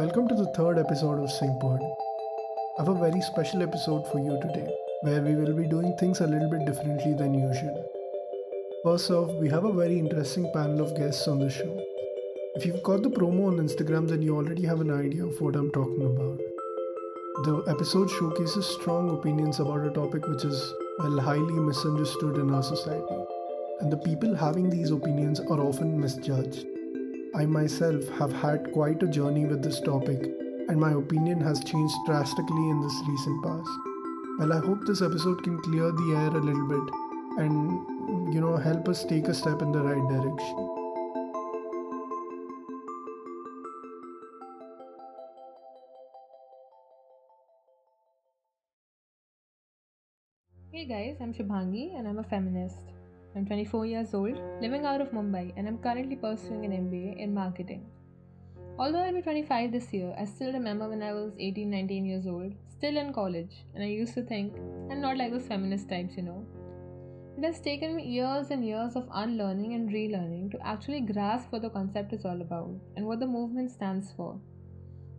Welcome to the third episode of SyncPod. I have a very special episode for you today, where we will be doing things a little bit differently than usual. First off, we have a very interesting panel of guests on the show. If you've got the promo on Instagram, then you already have an idea of what I'm talking about. The episode showcases strong opinions about a topic which is, well, highly misunderstood in our society. And the people having these opinions are often misjudged. I myself have had quite a journey with this topic, and my opinion has changed drastically in this recent past. Well, I hope this episode can clear the air a little bit and, you know, help us take a step in the right direction. Hey guys, I'm Shubhangi and I'm a feminist. I'm 24 years old, living out of Mumbai, and I'm currently pursuing an MBA in marketing. Although I'll be 25 this year, I still remember when I was 18 19 years old, still in college, and I used to think I'm not like those feminist types, you know. It has taken me years and years of unlearning and relearning to actually grasp what the concept is all about and what the movement stands for.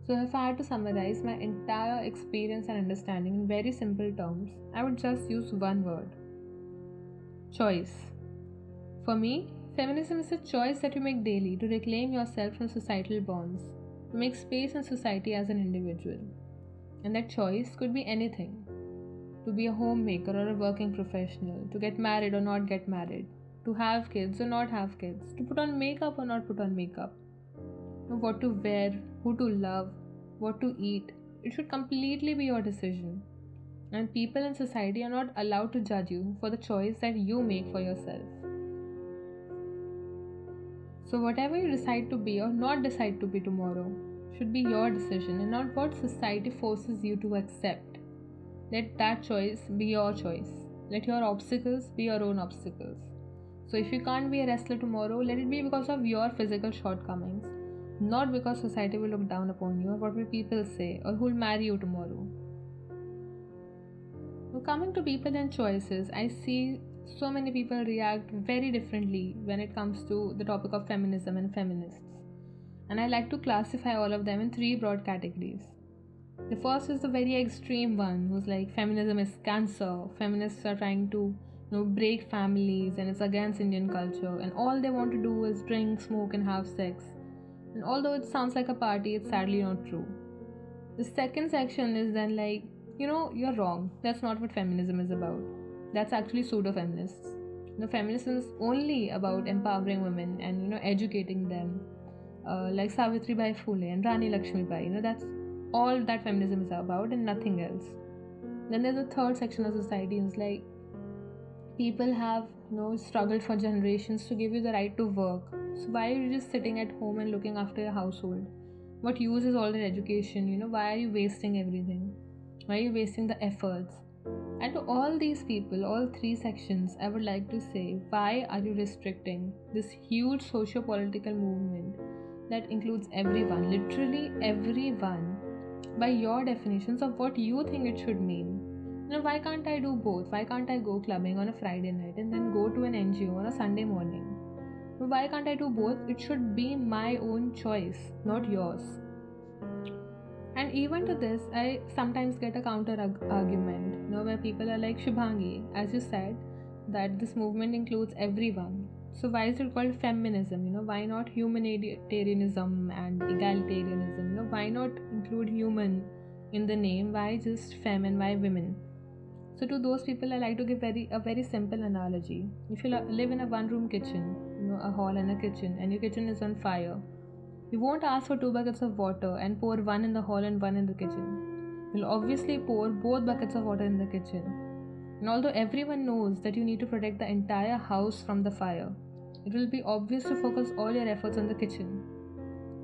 So, if I had to summarize my entire experience and understanding in very simple terms, I would just use one word Choice. For me, feminism is a choice that you make daily to reclaim yourself from societal bonds, to make space in society as an individual. And that choice could be anything to be a homemaker or a working professional, to get married or not get married, to have kids or not have kids, to put on makeup or not put on makeup, what to wear, who to love, what to eat. It should completely be your decision and people in society are not allowed to judge you for the choice that you make for yourself. So, whatever you decide to be or not decide to be tomorrow should be your decision and not what society forces you to accept. Let that choice be your choice. Let your obstacles be your own obstacles. So, if you can't be a wrestler tomorrow, let it be because of your physical shortcomings, not because society will look down upon you or what will people say or who will marry you tomorrow. Coming to people and choices, I see so many people react very differently when it comes to the topic of feminism and feminists. And I like to classify all of them in three broad categories. The first is the very extreme one, who's like feminism is cancer, feminists are trying to you know, break families and it's against Indian culture, and all they want to do is drink, smoke, and have sex. And although it sounds like a party, it's sadly not true. The second section is then like you know, you're wrong. That's not what feminism is about. That's actually pseudo feminists. You know, feminism is only about empowering women and you know educating them, uh, like Savitri Bai Phule and Rani Lakshmi Bai. You know, that's all that feminism is about and nothing else. Then there's a third section of society. It's like people have you know struggled for generations to give you the right to work. So why are you just sitting at home and looking after your household? What use is all that education? You know, why are you wasting everything? Why are you wasting the efforts? And to all these people, all three sections, I would like to say why are you restricting this huge socio political movement that includes everyone, literally everyone, by your definitions of what you think it should mean? Know, why can't I do both? Why can't I go clubbing on a Friday night and then go to an NGO on a Sunday morning? Why can't I do both? It should be my own choice, not yours. And even to this, I sometimes get a counter argument, you know, where people are like, Shubhangi, as you said, that this movement includes everyone. So why is it called feminism? You know, why not humanitarianism and egalitarianism? You know, why not include human in the name? Why just fem and why women? So to those people, I like to give very a very simple analogy. If you live in a one-room kitchen, you know, a hall and a kitchen, and your kitchen is on fire, you won't ask for two buckets of water and pour one in the hall and one in the kitchen. You'll obviously pour both buckets of water in the kitchen. And although everyone knows that you need to protect the entire house from the fire, it will be obvious to focus all your efforts on the kitchen.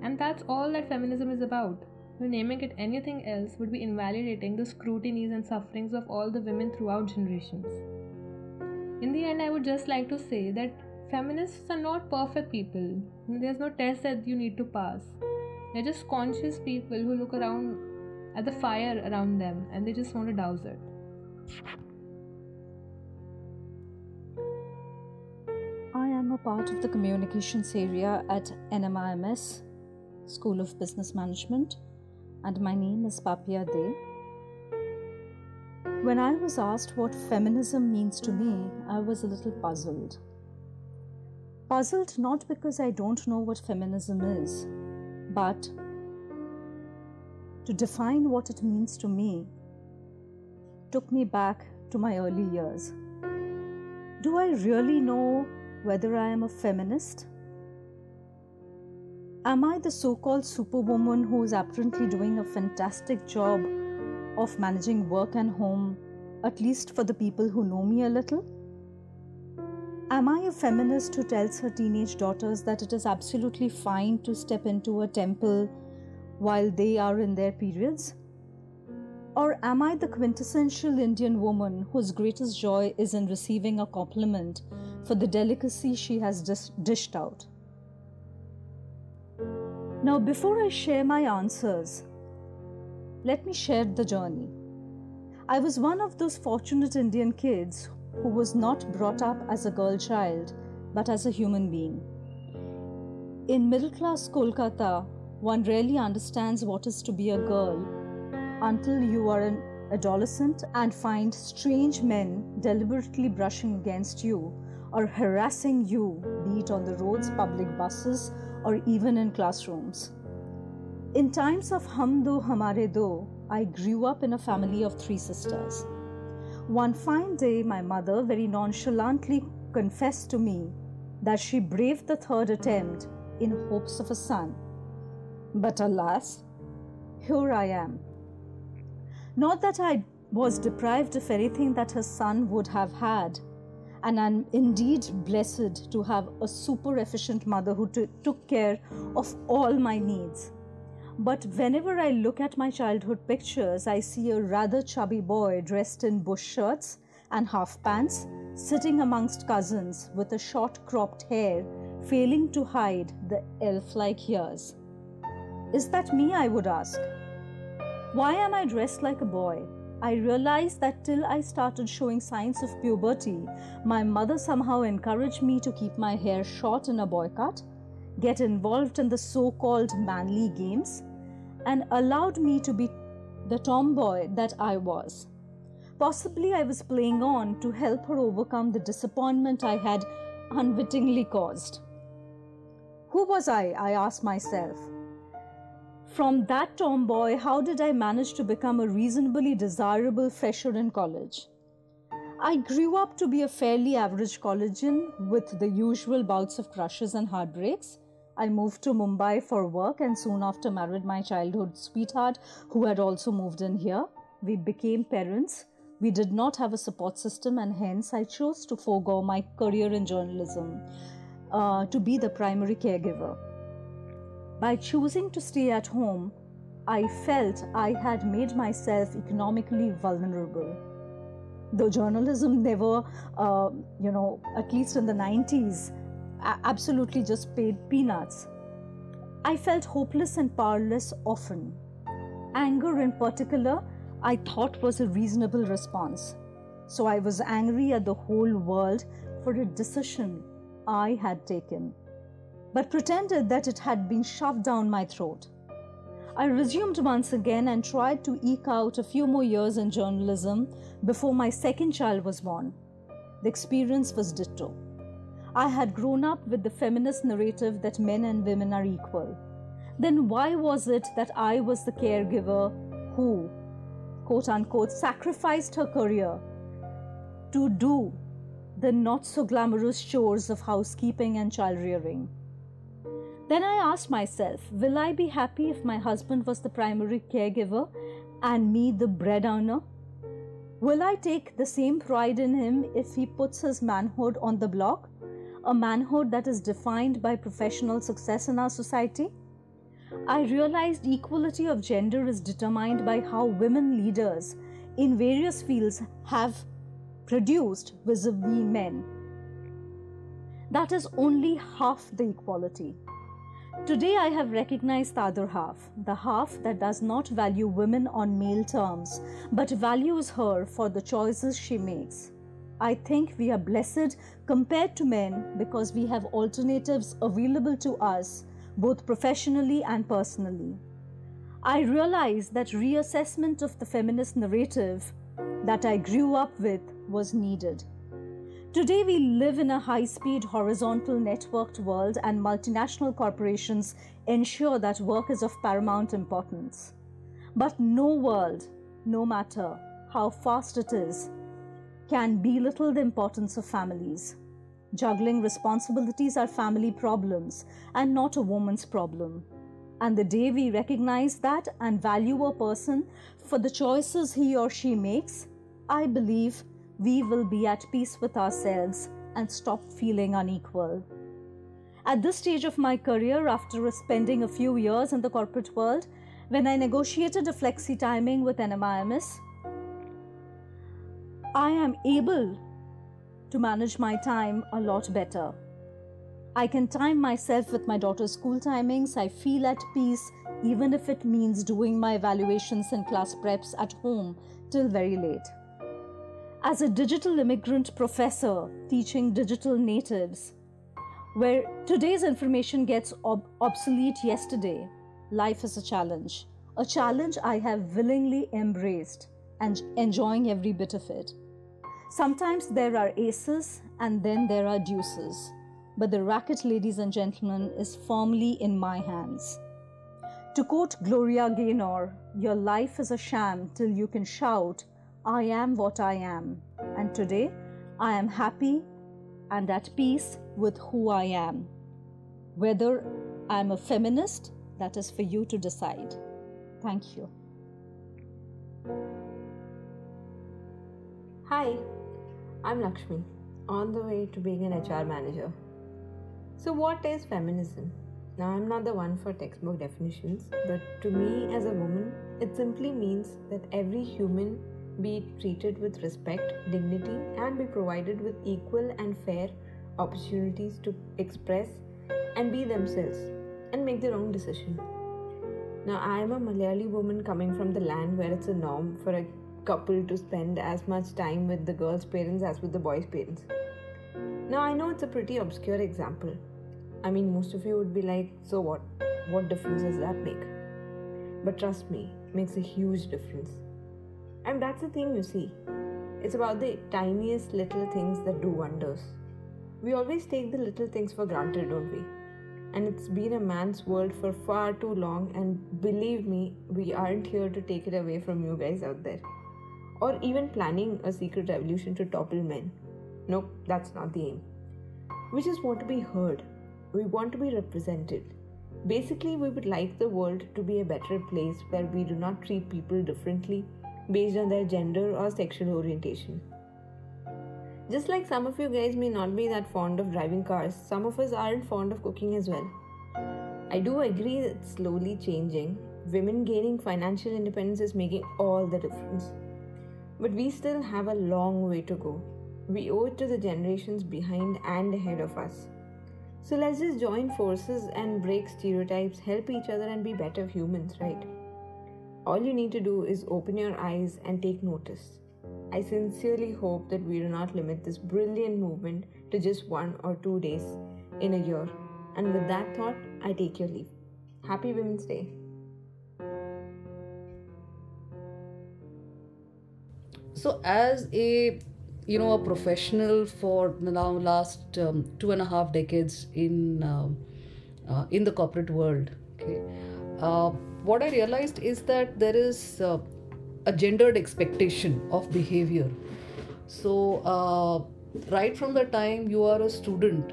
And that's all that feminism is about. naming it anything else would be invalidating the scrutinies and sufferings of all the women throughout generations. In the end, I would just like to say that feminists are not perfect people. There's no test that you need to pass. They're just conscious people who look around at the fire around them and they just want to douse it. I am a part of the communications area at NMIMS, School of Business Management. and my name is Papia De. When I was asked what feminism means to me, I was a little puzzled. Puzzled not because I don't know what feminism is, but to define what it means to me took me back to my early years. Do I really know whether I am a feminist? Am I the so called superwoman who is apparently doing a fantastic job of managing work and home, at least for the people who know me a little? Am I a feminist who tells her teenage daughters that it is absolutely fine to step into a temple while they are in their periods? Or am I the quintessential Indian woman whose greatest joy is in receiving a compliment for the delicacy she has dis- dished out? Now, before I share my answers, let me share the journey. I was one of those fortunate Indian kids who was not brought up as a girl child but as a human being. In middle class Kolkata, one rarely understands what is to be a girl until you are an adolescent and find strange men deliberately brushing against you or harassing you, be it on the roads, public buses, or even in classrooms. In times of Hum Do Hamare Do, I grew up in a family of three sisters. One fine day, my mother very nonchalantly confessed to me that she braved the third attempt in hopes of a son. But alas, here I am. Not that I was deprived of anything that her son would have had, and I'm indeed blessed to have a super efficient mother who t- took care of all my needs. But whenever I look at my childhood pictures, I see a rather chubby boy dressed in bush shirts and half pants, sitting amongst cousins with a short cropped hair, failing to hide the elf like ears. Is that me? I would ask. Why am I dressed like a boy? I realized that till I started showing signs of puberty, my mother somehow encouraged me to keep my hair short in a boy cut, get involved in the so called manly games, and allowed me to be the tomboy that I was. Possibly I was playing on to help her overcome the disappointment I had unwittingly caused. Who was I? I asked myself. From that tomboy, how did I manage to become a reasonably desirable fresher in college? I grew up to be a fairly average collegian with the usual bouts of crushes and heartbreaks. I moved to Mumbai for work and soon after married my childhood sweetheart who had also moved in here. We became parents. We did not have a support system, and hence I chose to forego my career in journalism uh, to be the primary caregiver. By choosing to stay at home, I felt I had made myself economically vulnerable. Though journalism never, uh, you know, at least in the 90s, a- absolutely just paid peanuts, I felt hopeless and powerless often. Anger, in particular, I thought was a reasonable response. So I was angry at the whole world for a decision I had taken but pretended that it had been shoved down my throat. I resumed once again and tried to eke out a few more years in journalism before my second child was born. The experience was ditto. I had grown up with the feminist narrative that men and women are equal. Then why was it that I was the caregiver who, quote unquote, sacrificed her career to do the not so glamorous chores of housekeeping and child rearing? Then I asked myself, will I be happy if my husband was the primary caregiver and me the bread earner? Will I take the same pride in him if he puts his manhood on the block, a manhood that is defined by professional success in our society? I realized equality of gender is determined by how women leaders in various fields have produced vis a vis men. That is only half the equality. Today, I have recognized the other half, the half that does not value women on male terms, but values her for the choices she makes. I think we are blessed compared to men because we have alternatives available to us, both professionally and personally. I realized that reassessment of the feminist narrative that I grew up with was needed. Today, we live in a high speed, horizontal, networked world, and multinational corporations ensure that work is of paramount importance. But no world, no matter how fast it is, can belittle the importance of families. Juggling responsibilities are family problems and not a woman's problem. And the day we recognize that and value a person for the choices he or she makes, I believe we will be at peace with ourselves and stop feeling unequal. At this stage of my career, after spending a few years in the corporate world, when I negotiated a flexi timing with NMIMS, I am able to manage my time a lot better. I can time myself with my daughter's school timings. I feel at peace, even if it means doing my evaluations and class preps at home till very late. As a digital immigrant professor teaching digital natives, where today's information gets ob- obsolete yesterday, life is a challenge. A challenge I have willingly embraced and enjoying every bit of it. Sometimes there are aces and then there are deuces, but the racket, ladies and gentlemen, is firmly in my hands. To quote Gloria Gaynor, your life is a sham till you can shout, I am what I am. And today, I am happy and at peace with who I am. Whether I'm a feminist, that is for you to decide. Thank you. Hi, I'm Lakshmi, on the way to being an HR manager. So, what is feminism? Now, I'm not the one for textbook definitions, but to me as a woman, it simply means that every human be treated with respect, dignity, and be provided with equal and fair opportunities to express and be themselves and make their own decision. Now, I am a Malayali woman coming from the land where it's a norm for a couple to spend as much time with the girl's parents as with the boy's parents. Now, I know it's a pretty obscure example. I mean, most of you would be like, so what? What difference does that make? But trust me, it makes a huge difference. And that's the thing you see. It's about the tiniest little things that do wonders. We always take the little things for granted, don't we? And it's been a man's world for far too long, and believe me, we aren't here to take it away from you guys out there. Or even planning a secret revolution to topple men. Nope, that's not the aim. We just want to be heard. We want to be represented. Basically, we would like the world to be a better place where we do not treat people differently based on their gender or sexual orientation. Just like some of you guys may not be that fond of driving cars, some of us aren't fond of cooking as well. I do agree that it's slowly changing. Women gaining financial independence is making all the difference. But we still have a long way to go. We owe it to the generations behind and ahead of us. So let's just join forces and break stereotypes, help each other, and be better humans, right? All you need to do is open your eyes and take notice. I sincerely hope that we do not limit this brilliant movement to just one or two days in a year. And with that thought, I take your leave. Happy Women's Day. So, as a you know a professional for the now last um, two and a half decades in um, uh, in the corporate world, okay, uh, what I realized is that there is uh, a gendered expectation of behavior. So, uh, right from the time you are a student,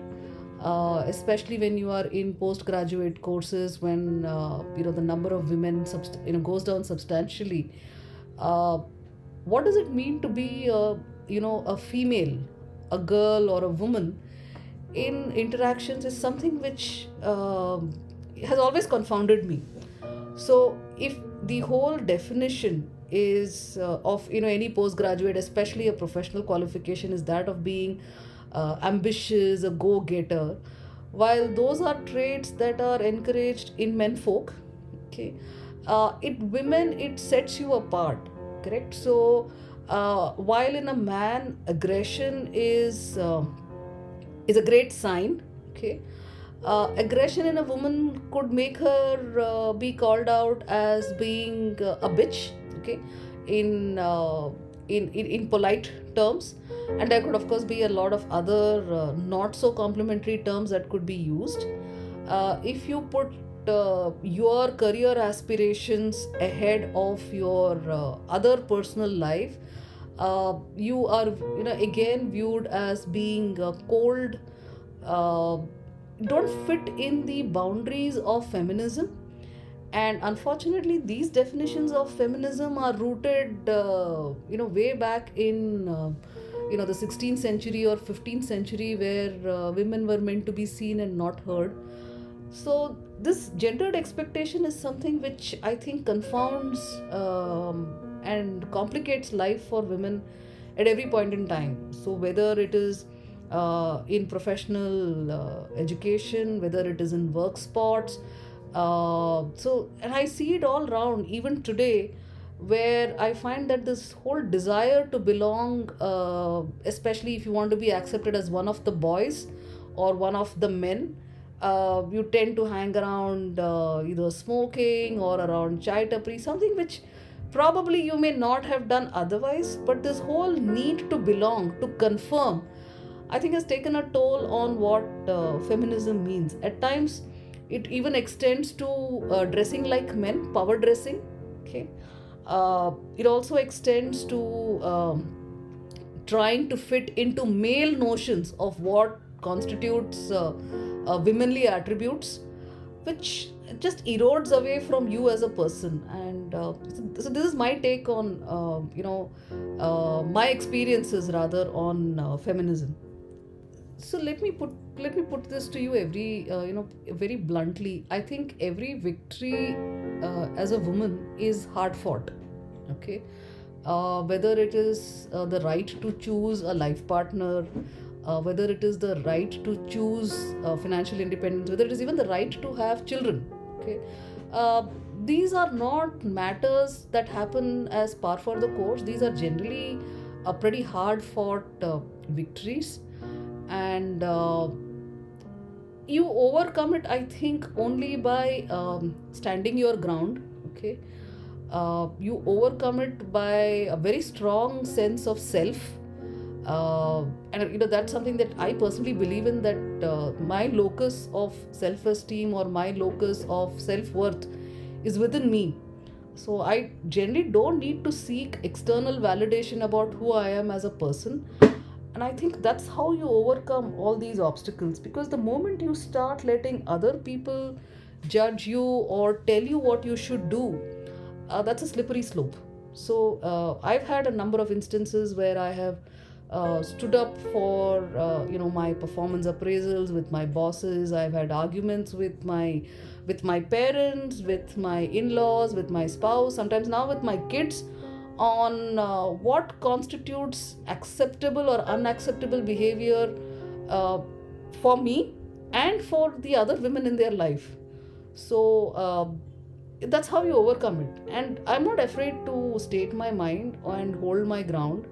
uh, especially when you are in postgraduate courses, when uh, you know the number of women subst- you know goes down substantially. Uh, what does it mean to be a you know a female, a girl or a woman in interactions is something which um, has always confounded me. So if the whole definition is uh, of you know any postgraduate especially a professional qualification is that of being uh, ambitious a go-getter while those are traits that are encouraged in men folk okay uh, it women it sets you apart correct. So uh, while in a man aggression is uh, is a great sign okay? Uh, aggression in a woman could make her uh, be called out as being uh, a bitch okay? In, uh, in in in polite terms. And there could of course be a lot of other not so complimentary terms that could be used. If you put your career aspirations ahead of your other personal life. You are you know again viewed as being cold. Don't fit in the boundaries of feminism. And unfortunately these definitions of feminism are rooted uh, you know way back in uh, you know the 16th century or 15th century where uh, women were meant to be seen and not heard. So this gendered expectation is something which i think confounds um, and complicates life for women at every point in time so whether it is uh, in professional uh, education, whether it is in work spots. Uh, so, and I see it all around, even today, where I find that this whole desire to belong, uh, especially if you want to be accepted as one of the boys or one of the men, uh, you tend to hang around uh, either smoking or around chai tapri, something which probably you may not have done otherwise, but this whole need to belong, to confirm, I think has taken a toll on what uh, feminism means. At times, it even extends to uh, dressing like men, power dressing. Okay, uh, it also extends to um, trying to fit into male notions of what constitutes uh, uh, womanly attributes, which just erodes away from you as a person. And uh, so, so, this is my take on you know my experiences rather on feminism. So let me put let me put this to you every uh, you know very bluntly. I think every victory uh, as a woman is hard fought okay? Uh, whether it is uh, the right to choose a life partner uh, whether it is the right to choose uh, financial independence whether it is even the right to have children okay? These are not matters that happen as par for the course. These are generally a pretty hard fought victories. And uh, you overcome it i think only by um, standing your ground okay? Uh, you overcome it by a very strong sense of self uh, and you know that's something that i personally believe in that uh, my locus of self-esteem or my locus of self-worth is within me so i generally don't need to seek external validation about who i am as a person and I think that's how you overcome all these obstacles because the moment you start letting other people judge you or tell you what you should do, uh, that's a slippery slope. So uh, I've had a number of instances where I have uh, stood up for uh, you know my performance appraisals with my bosses. I've had arguments with my with my parents, with my in-laws, with my spouse. Sometimes now with my kids on uh, what constitutes acceptable or unacceptable behavior uh, for me and for the other women in their life. So uh, that's how you overcome it. And I'm not afraid to state my mind and hold my ground.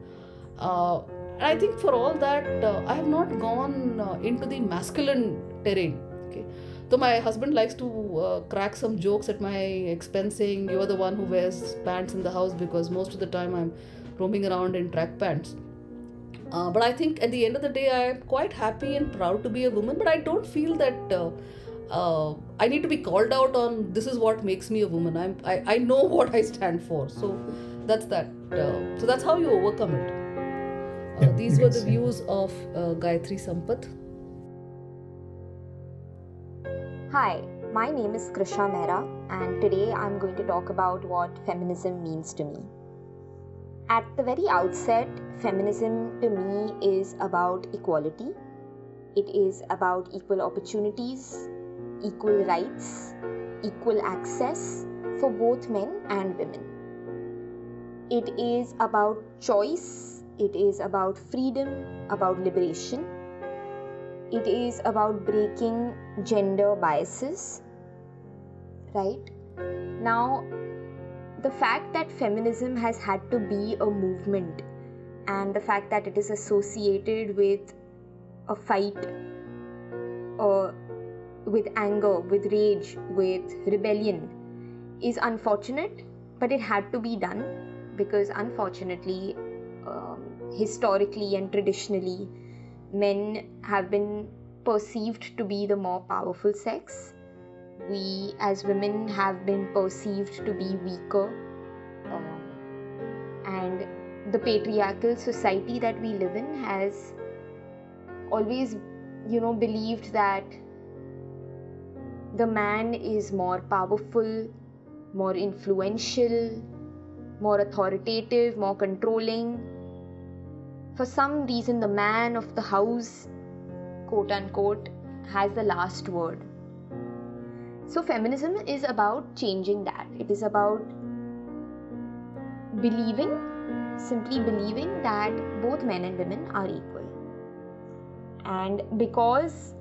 Uh, and I think for all that, uh, I have not gone uh, into the masculine terrain. Okay so my husband likes to uh, crack some jokes at my expense, saying you are the one who wears pants in the house because most of the time I'm roaming around in track pants. Uh, but I think at the end of the day, I'm quite happy and proud to be a woman. But I don't feel that uh, uh, I need to be called out on this is what makes me a woman. I'm, I, I know what I stand for. So that's that. Uh, so that's how you overcome it. Uh, yeah, these were the views of uh, Gayatri Sampath. Hi, my name is Krisha Mehra, and today I'm going to talk about what feminism means to me. At the very outset, feminism to me is about equality. It is about equal opportunities, equal rights, equal access for both men and women. It is about choice, it is about freedom, about liberation. It is about breaking gender biases right? Now the fact that feminism has had to be a movement and the fact that it is associated with a fight or with anger, with rage, with rebellion is unfortunate, but it had to be done because unfortunately, historically and traditionally, men have been perceived to be the more powerful sex. We as women have been perceived to be weaker. Um, and the patriarchal society that we live in has always, you know, believed that the man is more powerful, more influential, more authoritative, more controlling. For some reason, the man of the house, quote unquote, has the last word. So, feminism is about changing that. It is about believing, simply believing that both men and women are equal. And because,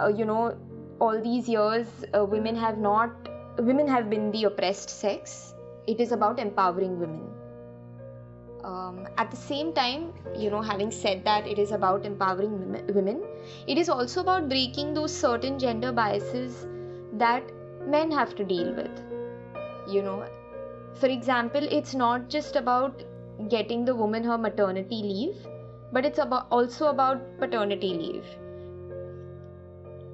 uh, you know, all these years uh, women have not women have been the oppressed sex it is about empowering women um, at the same time you know having said that it is about empowering women it is also about breaking those certain gender biases that men have to deal with. You know for example it's not just about getting the woman her maternity leave but it's about also about paternity leave.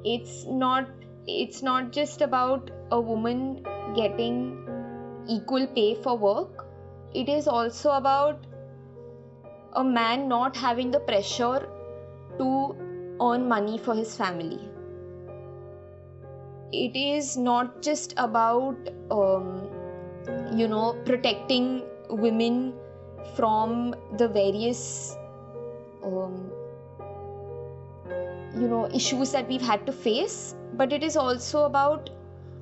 It's not it's not just about a woman getting equal pay for work it is also about a man not having the pressure to earn money for his family. It is not just about um, you know protecting women from the various um, you know issues that we've had to face but it is also about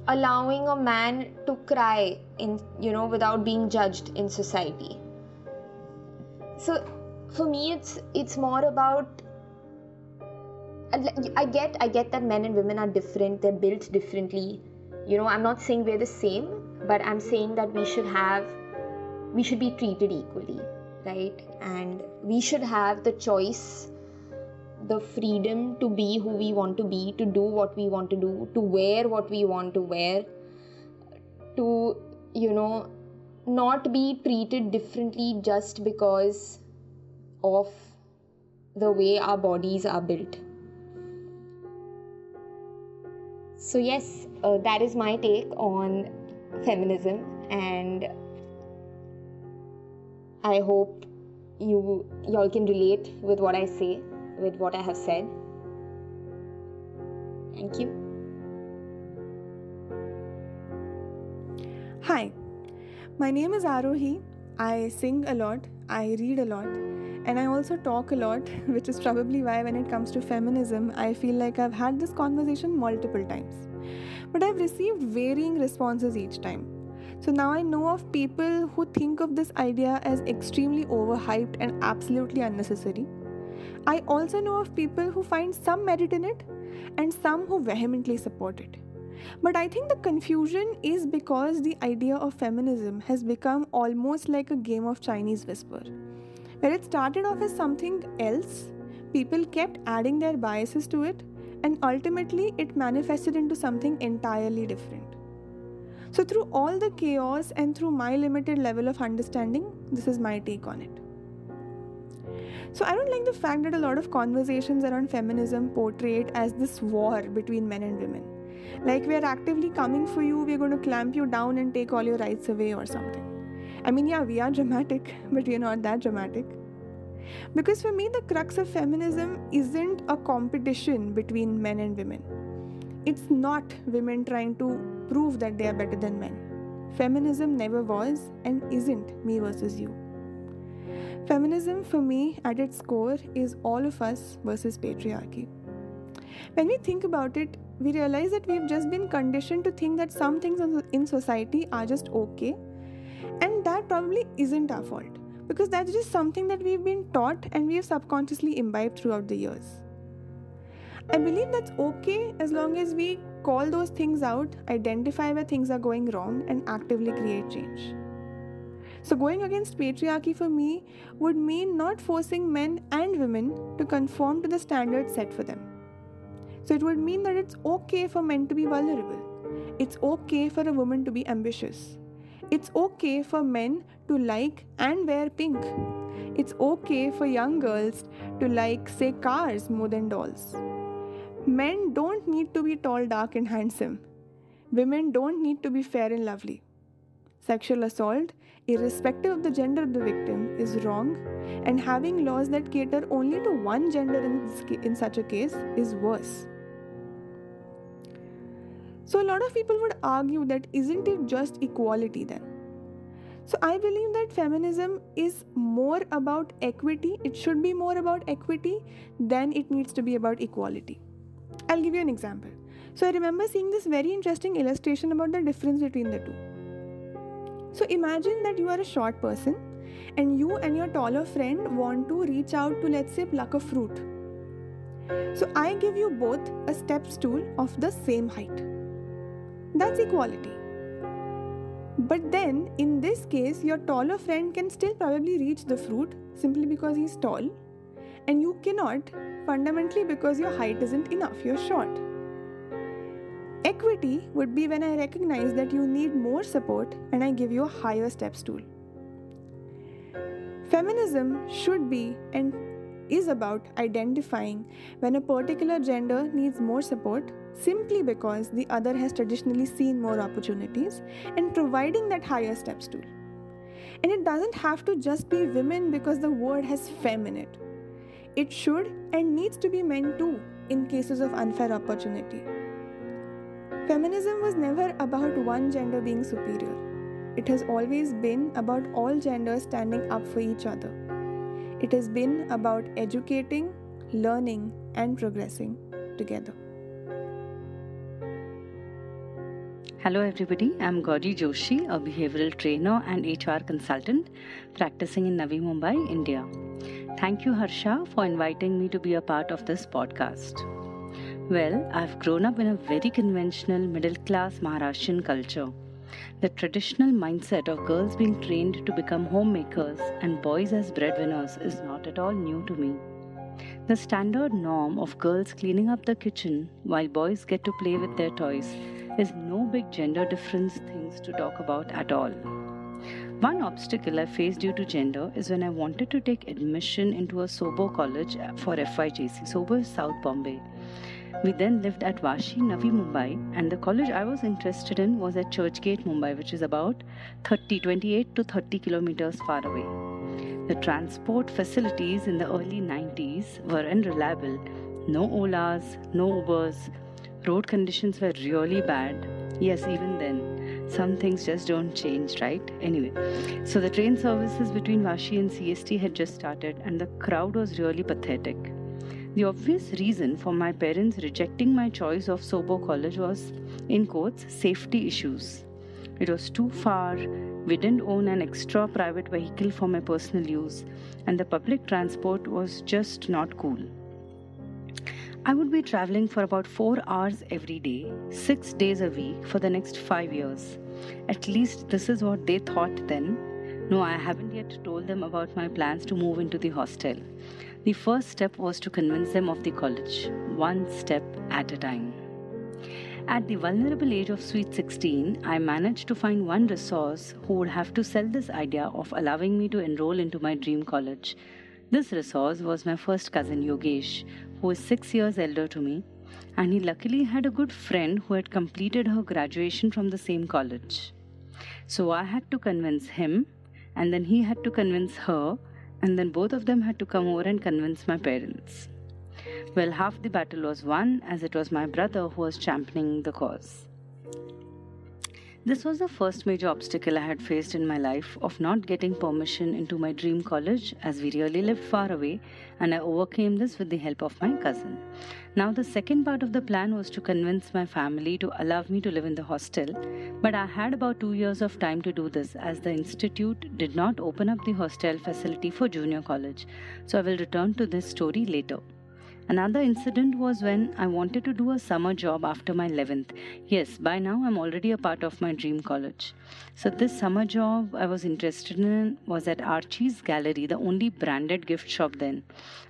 allowing a man to cry in you know without being judged in society. So for me it's it's more about i get i get that men and women are different they're built differently. You know i'm not saying we're the same but i'm saying that we should have we should be treated equally right? And we should have the choice the freedom to be who we want to be, to do what we want to do, to wear what we want to wear, to, you know, not be treated differently just because of the way our bodies are built. So, yes, uh, that is my take on feminism, and I hope you y'all can relate with what I say with what I have said. Thank you. Hi, my name is Arohi. I sing a lot, I read a lot, and I also talk a lot, which is probably why, when it comes to feminism, I feel like I've had this conversation multiple times. But I've received varying responses each time. So now I know of people who think of this idea as extremely overhyped and absolutely unnecessary I also know of people who find some merit in it and some who vehemently support it. But I think the confusion is because the idea of feminism has become almost like a game of Chinese whisper. Where it started off as something else, people kept adding their biases to it, and ultimately it manifested into something entirely different. So, through all the chaos and through my limited level of understanding, this is my take on it. So I don't like the fact that a lot of conversations around feminism portray it as this war between men and women. Like we are actively coming for you, we're going to clamp you down and take all your rights away or something. I mean, yeah, we are dramatic, but we're not that dramatic. Because for me, the crux of feminism isn't a competition between men and women. It's not women trying to prove that they are better than men. Feminism never was and isn't me versus you. Feminism, for me, at its core, is all of us versus patriarchy. When we think about it, we realize that we've just been conditioned to think that some things in society are just okay, and that probably isn't our fault because that's just something that we've been taught and we've subconsciously imbibed throughout the years. I believe that's okay as long as we call those things out, identify where things are going wrong, and actively create change. So, going against patriarchy for me would mean not forcing men and women to conform to the standards set for them. So it would mean that it's okay for men to be vulnerable. It's okay for a woman to be ambitious. It's okay for men to like and wear pink. It's okay for young girls to like, say, cars more than dolls. Men don't need to be tall, dark, and handsome. Women don't need to be fair and lovely. Sexual assault, irrespective of the gender of the victim, is wrong, and having laws that cater only to one gender in, in such a case is worse. So, a lot of people would argue that isn't it just equality then? So, I believe that feminism is more about equity, it should be more about equity than it needs to be about equality. I'll give you an example. So, I remember seeing this very interesting illustration about the difference between the two. So, imagine that you are a short person and you and your taller friend want to reach out to, let's say, pluck a fruit. So, I give you both a step stool of the same height. That's equality. But then, in this case, your taller friend can still probably reach the fruit simply because he's tall, and you cannot fundamentally because your height isn't enough, you're short. Equity would be when I recognize that you need more support and I give you a higher step stool. Feminism should be and is about identifying when a particular gender needs more support simply because the other has traditionally seen more opportunities and providing that higher step stool. And it doesn't have to just be women because the word has fem in it. It should and needs to be men too in cases of unfair opportunity. Feminism was never about one gender being superior. It has always been about all genders standing up for each other. It has been about educating, learning, and progressing together. Hello, everybody. I'm Gauri Joshi, a behavioral trainer and HR consultant practicing in Navi Mumbai, India. Thank you, Harsha, for inviting me to be a part of this podcast. Well, I've grown up in a very conventional middle class Maharashtrian culture. The traditional mindset of girls being trained to become homemakers and boys as breadwinners is not at all new to me. The standard norm of girls cleaning up the kitchen while boys get to play with their toys is no big gender difference things to talk about at all. One obstacle I faced due to gender is when I wanted to take admission into a Sobo college for FYJC. Sobo is South Bombay. We then lived at Vashi, Navi Mumbai, and the college I was interested in was at Churchgate, Mumbai, which is about 30, 28 to 30 kilometers far away. The transport facilities in the early 90s were unreliable. No Olas, no Ubers. Road conditions were really bad. Yes, even then. Some things just don't change, right? Anyway, so the train services between Vashi and CST had just started, and the crowd was really pathetic. The obvious reason for my parents rejecting my choice of Sobo College was, in quotes, safety issues. It was too far, we didn't own an extra private vehicle for my personal use, and the public transport was just not cool. I would be traveling for about four hours every day, six days a week for the next five years. At least this is what they thought then. No, I haven't yet told them about my plans to move into the hostel. The first step was to convince them of the college, one step at a time. At the vulnerable age of sweet 16, I managed to find one resource who would have to sell this idea of allowing me to enroll into my dream college. This resource was my first cousin Yogesh, who is six years elder to me, and he luckily had a good friend who had completed her graduation from the same college. So I had to convince him, and then he had to convince her, and then both of them had to come over and convince my parents. Well, half the battle was won, as it was my brother who was championing the cause. This was the first major obstacle I had faced in my life of not getting permission into my dream college as we really lived far away, and I overcame this with the help of my cousin. Now, the second part of the plan was to convince my family to allow me to live in the hostel, but I had about two years of time to do this as the institute did not open up the hostel facility for junior college. So, I will return to this story later. Another incident was when I wanted to do a summer job after my 11th. Yes, by now I'm already a part of my dream college. So, this summer job I was interested in was at Archie's Gallery, the only branded gift shop then.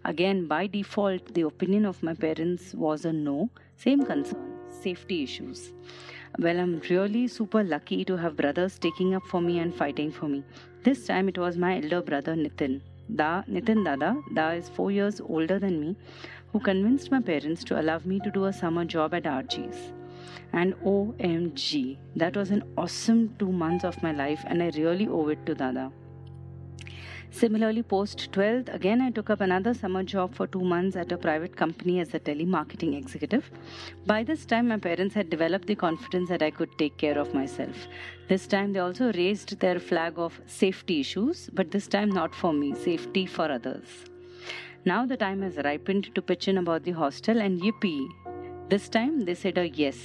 Again, by default, the opinion of my parents was a no, Same concern, safety issues. Well, I'm really super lucky to have brothers taking up for me and fighting for me. This time it was my elder brother Nitin. Da, Nitin Dada, Da is four years older than me, who convinced my parents to allow me to do a summer job at Archie's. And OMG, that was an awesome two months of my life, and I really owe it to Dada. Similarly, post 12th, again I took up another summer job for two months at a private company as a telemarketing executive. By this time, my parents had developed the confidence that I could take care of myself. This time, they also raised their flag of safety issues, but this time not for me, safety for others. Now the time has ripened to pitch in about the hostel, and yippee! This time they said a yes.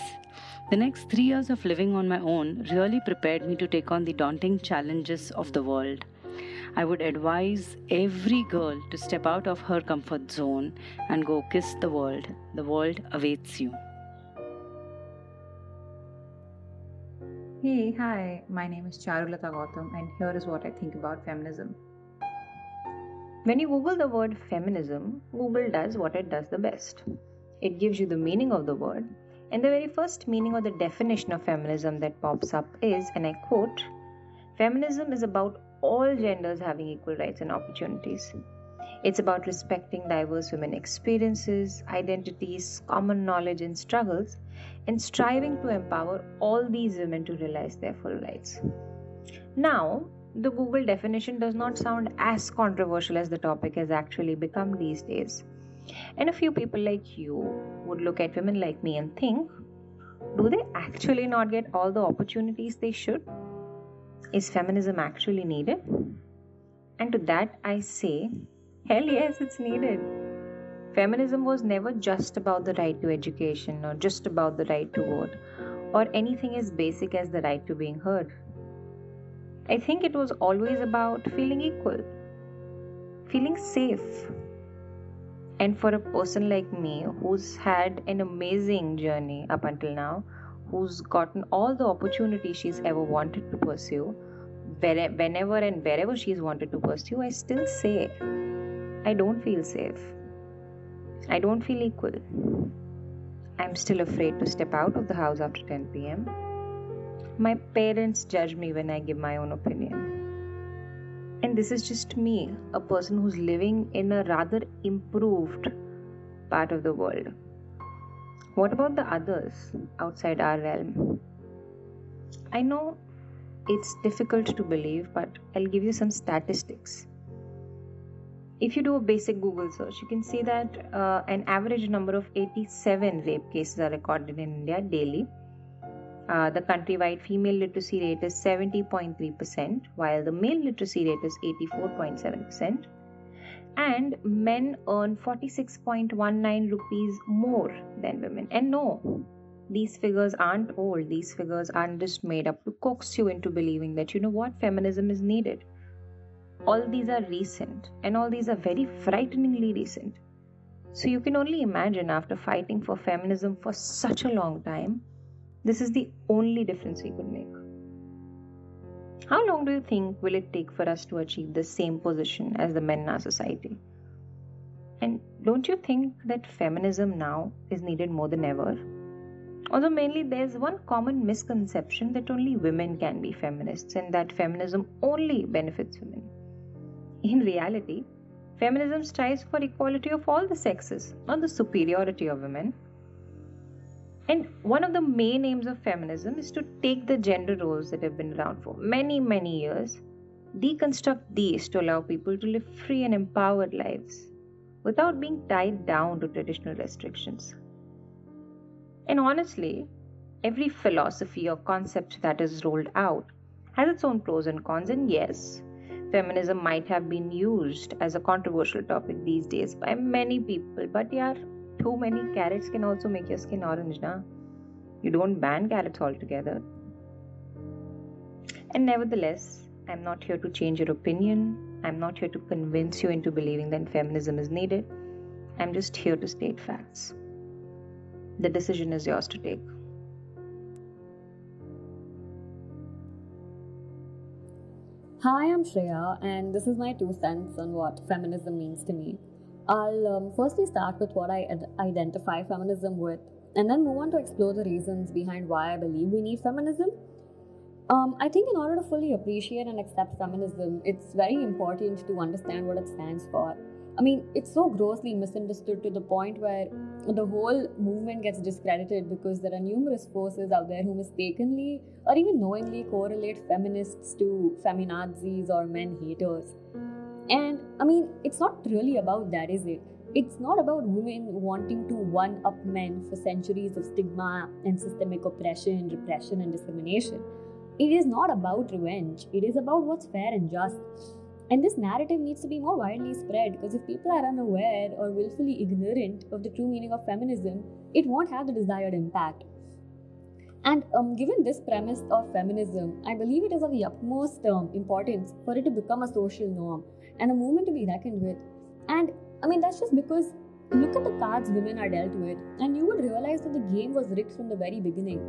The next three years of living on my own really prepared me to take on the daunting challenges of the world. I would advise every girl to step out of her comfort zone and go kiss the world. The world awaits you. Hey, hi, my name is Charulata Gautam, and here is what I think about feminism. When you Google the word feminism, Google does what it does the best. It gives you the meaning of the word, and the very first meaning or the definition of feminism that pops up is, and I quote, Feminism is about all genders having equal rights and opportunities. It's about respecting diverse women experiences, identities, common knowledge, and struggles, and striving to empower all these women to realize their full rights. Now, the Google definition does not sound as controversial as the topic has actually become these days. And a few people like you would look at women like me and think, do they actually not get all the opportunities they should? Is feminism actually needed? And to that I say, hell yes, it's needed. Feminism was never just about the right to education or just about the right to vote or anything as basic as the right to being heard. I think it was always about feeling equal, feeling safe. And for a person like me who's had an amazing journey up until now, who's gotten all the opportunities she's ever wanted to pursue, whenever and wherever she's wanted to pursue, I still say, I don't feel safe. I don't feel equal. I'm still afraid to step out of the house after 10 pm. My parents judge me when I give my own opinion. And this is just me, a person who's living in a rather improved part of the world. What about the others outside our realm? I know it's difficult to believe, but I'll give you some statistics. If you do a basic Google search, you can see that uh, an average number of 87 rape cases are recorded in India daily. Uh, the countrywide female literacy rate is 70.3%, while the male literacy rate is 84.7% and men earn 46.19 rupees more than women. And no, these figures aren't old, these figures aren't just made up to coax you into believing that you know what, feminism is needed. All these are recent, and all these are very frighteningly recent. So you can only imagine after fighting for feminism for such a long time, this is the only difference we could make. How long do you think will it take for us to achieve the same position as the men in our society? And don't you think that feminism now is needed more than ever? Although mainly there's one common misconception that only women can be feminists and that feminism only benefits women. In reality, feminism strives for equality of all the sexes, not the superiority of women. And one of the main aims of feminism is to take the gender roles that have been around for many, many years, deconstruct these to allow people to live free and empowered lives without being tied down to traditional restrictions. And honestly, every philosophy or concept that is rolled out has its own pros and cons, and yes, feminism might have been used as a controversial topic these days by many people, but yeah, too many carrots can also make your skin orange, na? You don't ban carrots altogether. And nevertheless, I'm not here to change your opinion. I'm not here to convince you into believing that feminism is needed. I'm just here to state facts. The decision is yours to take. Hi, I'm Shreya, and this is my two cents on what feminism means to me. I'll um, firstly start with what I ad- identify feminism with and then move on to explore the reasons behind why I believe we need feminism. Um, I think in order to fully appreciate and accept feminism, it's very important to understand what it stands for. I mean, it's so grossly misunderstood to the point where the whole movement gets discredited because there are numerous forces out there who mistakenly or even knowingly correlate feminists to feminazis or men haters. And I mean, it's not really about that, is it? It's not about women wanting to one up men for centuries of stigma and systemic oppression, repression, and discrimination. It is not about revenge, it is about what's fair and just. And this narrative needs to be more widely spread because if people are unaware or willfully ignorant of the true meaning of feminism, it won't have the desired impact. And um, given this premise of feminism, I believe it is of the utmost um, importance for it to become a social norm and a movement to be reckoned with. And I mean, that's just because look at the cards women are dealt with, and you would realize that the game was rigged from the very beginning.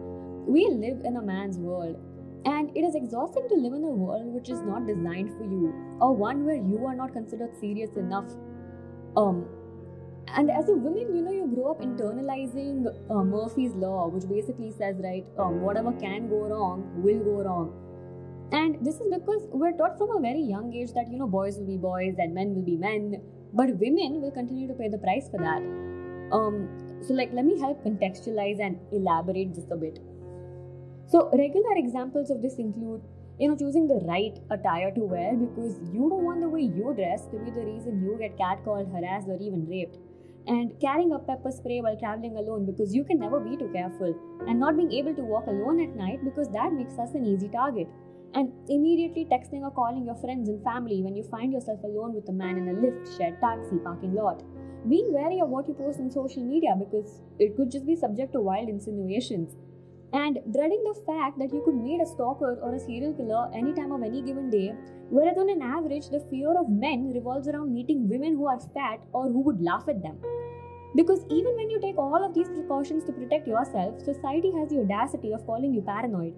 We live in a man's world, and it is exhausting to live in a world which is not designed for you, or one where you are not considered serious enough. Um, and as a woman, you know, you grow up internalizing uh, Murphy's Law, which basically says, right, um, whatever can go wrong will go wrong. And this is because we're taught from a very young age that, you know, boys will be boys and men will be men, but women will continue to pay the price for that. Um, so, like, let me help contextualize and elaborate just a bit. So, regular examples of this include, you know, choosing the right attire to wear because you don't want the way you dress to be the reason you get catcalled, harassed, or even raped. And carrying a pepper spray while traveling alone because you can never be too careful. And not being able to walk alone at night because that makes us an easy target. And immediately texting or calling your friends and family when you find yourself alone with a man in a lift, shared taxi, parking lot. Being wary of what you post on social media because it could just be subject to wild insinuations and dreading the fact that you could meet a stalker or a serial killer any time of any given day, whereas on an average, the fear of men revolves around meeting women who are fat or who would laugh at them. Because even when you take all of these precautions to protect yourself, society has the audacity of calling you paranoid.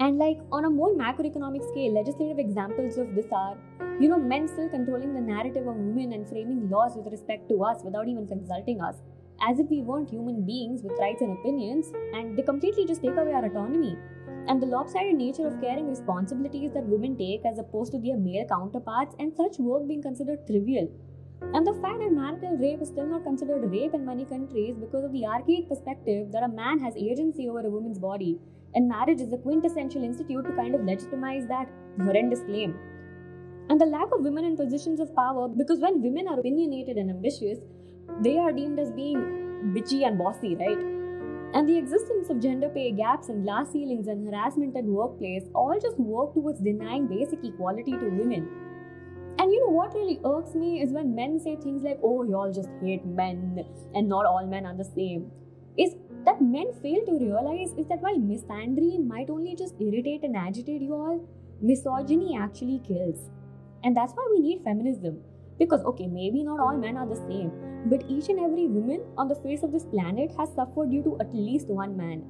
And like on a more macroeconomic scale, legislative examples of this are, you know, men still controlling the narrative of women and framing laws with respect to us without even consulting us as if we weren't human beings with rights and opinions, and they completely just take away our autonomy. And the lopsided nature of caring responsibilities that women take as opposed to their male counterparts, and such work being considered trivial. And the fact that marital rape is still not considered rape in many countries because of the archaic perspective that a man has agency over a woman's body, and marriage is a quintessential institute to kind of legitimize that horrendous claim. And the lack of women in positions of power, because when women are opinionated and ambitious, they are deemed as being bitchy and bossy, right? And the existence of gender pay gaps and glass ceilings and harassment at workplace all just work towards denying basic equality to women. And you know what really irks me is when men say things like, oh, y'all just hate men and not all men are the same. Is that men fail to realize is that while misandry might only just irritate and agitate you all, misogyny hmm. actually kills. And that's why we need feminism. Because, okay, maybe not all men are the same, but each and every woman on the face of this planet has suffered due to at least one man.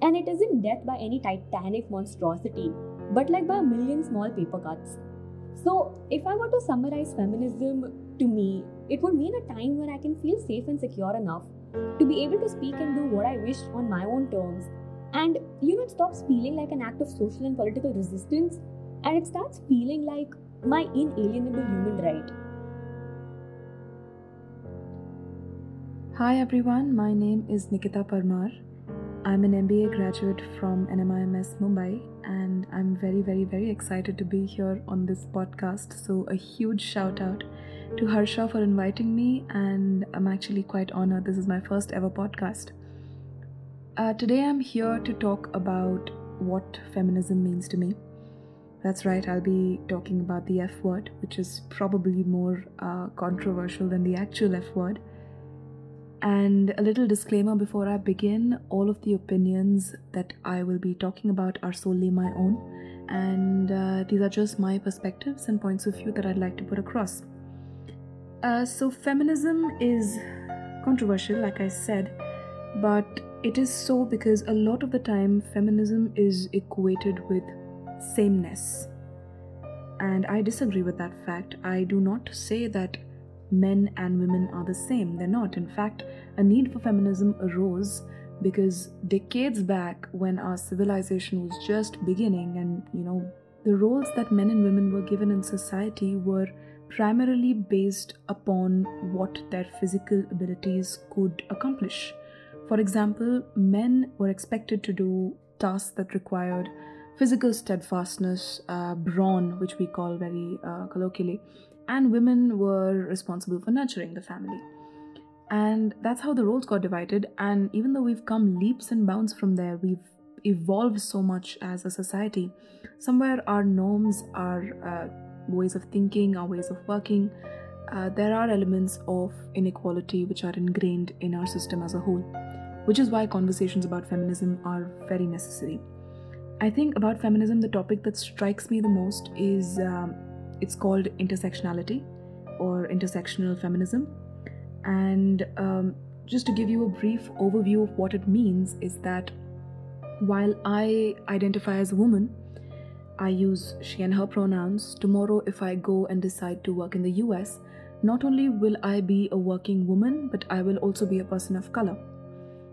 And it isn't death by any titanic monstrosity, but like by a million small paper cuts. So, if I were to summarize feminism to me, it would mean a time where I can feel safe and secure enough to be able to speak and do what I wish on my own terms. And you know, it stops feeling like an act of social and political resistance and it starts feeling like my inalienable human right. Hi everyone, my name is Nikita Parmar. I'm an MBA graduate from NMIMS Mumbai and I'm very, very, very excited to be here on this podcast. So, a huge shout out to Harsha for inviting me, and I'm actually quite honored. This is my first ever podcast. Uh, today, I'm here to talk about what feminism means to me. That's right, I'll be talking about the F word, which is probably more uh, controversial than the actual F word. And a little disclaimer before I begin all of the opinions that I will be talking about are solely my own, and uh, these are just my perspectives and points of view that I'd like to put across. Uh, so, feminism is controversial, like I said, but it is so because a lot of the time feminism is equated with sameness. And I disagree with that fact. I do not say that men and women are the same. They're not. In fact, a need for feminism arose because decades back, when our civilization was just beginning, and you know, the roles that men and women were given in society were primarily based upon what their physical abilities could accomplish. For example, men were expected to do tasks that required physical steadfastness, uh, brawn, which we call very uh, colloquially, and women were responsible for nurturing the family. And that's how the roles got divided. And even though we've come leaps and bounds from there, we've evolved so much as a society. Somewhere our norms, our uh, ways of thinking, our ways of working, uh, there are elements of inequality which are ingrained in our system as a whole, which is why conversations about feminism are very necessary. I think about feminism, the topic that strikes me the most is um, it's called intersectionality or intersectional feminism. And um, just to give you a brief overview of what it means, is that while I identify as a woman, I use she and her pronouns. Tomorrow, if I go and decide to work in the US, not only will I be a working woman, but I will also be a person of color.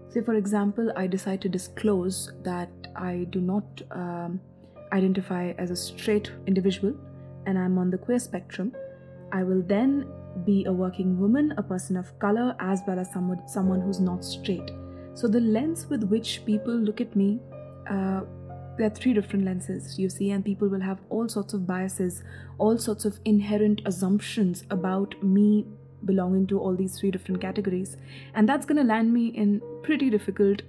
Say, for example, I decide to disclose that I do not um, identify as a straight individual and I'm on the queer spectrum. I will then be a working woman, a person of color, as well as someone, someone who's not straight. So, the lens with which people look at me, uh, there are three different lenses, you see, and people will have all sorts of biases, all sorts of inherent assumptions about me belonging to all these three different categories. And that's going to land me in pretty difficult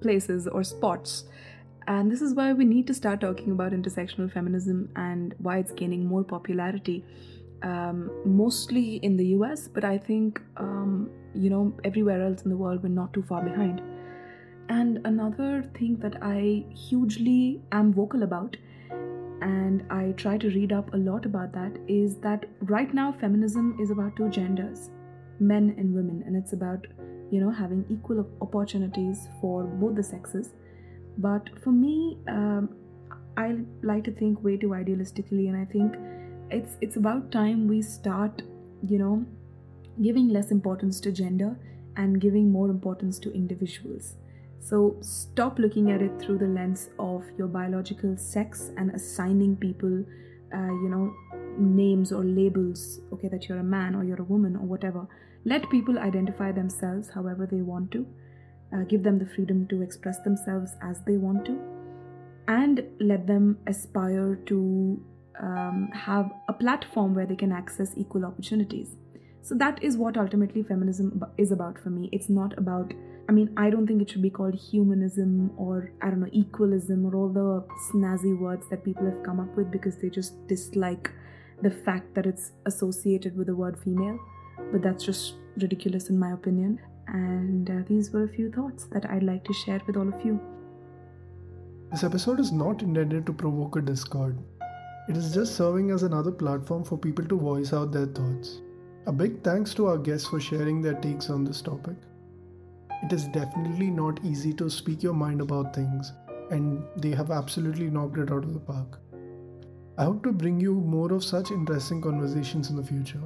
places or spots. And this is why we need to start talking about intersectional feminism and why it's gaining more popularity, um, mostly in the US, but I think, um, you know, everywhere else in the world, we're not too far behind. And another thing that I hugely am vocal about and I try to read up a lot about that, is that right now feminism is about two genders, men and women, and it's about, you know, having equal opportunities for both the sexes. But for me, um, I like to think way too idealistically, and I think it's it's about time we start, you know, giving less importance to gender and giving more importance to individuals. So stop looking at it through the lens of your biological sex and assigning people, uh, you know, names or labels, okay, that you're a man or you're a woman or whatever. Let people identify themselves however they want to. Uh, give them the freedom to express themselves as they want to. And let them aspire to um, have a platform where they can access equal opportunities. So that is what ultimately feminism is about for me. It's not about I mean, I don't think it should be called humanism or, I don't know, equalism or all the snazzy words that people have come up with because they just dislike the fact that it's associated with the word female. But that's just ridiculous in my opinion. And uh, these were a few thoughts that I'd like to share with all of you. This episode is not intended to provoke a discord. It is just serving as another platform for people to voice out their thoughts. A big thanks to our guests for sharing their takes on this topic. It is definitely not easy to speak your mind about things, and they have absolutely knocked it out of the park. I hope to bring you more of such interesting conversations in the future.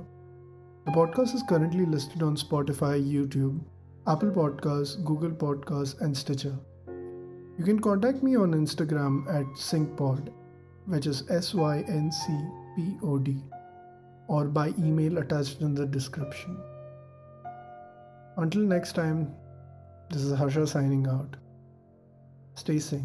The podcast is currently listed on Spotify, YouTube, Apple Podcasts, Google Podcasts, and Stitcher. You can contact me on Instagram at syncpod, which is S Y N C P O D, or by email attached in the description. Until next time, this is Harsha signing out. Stay safe.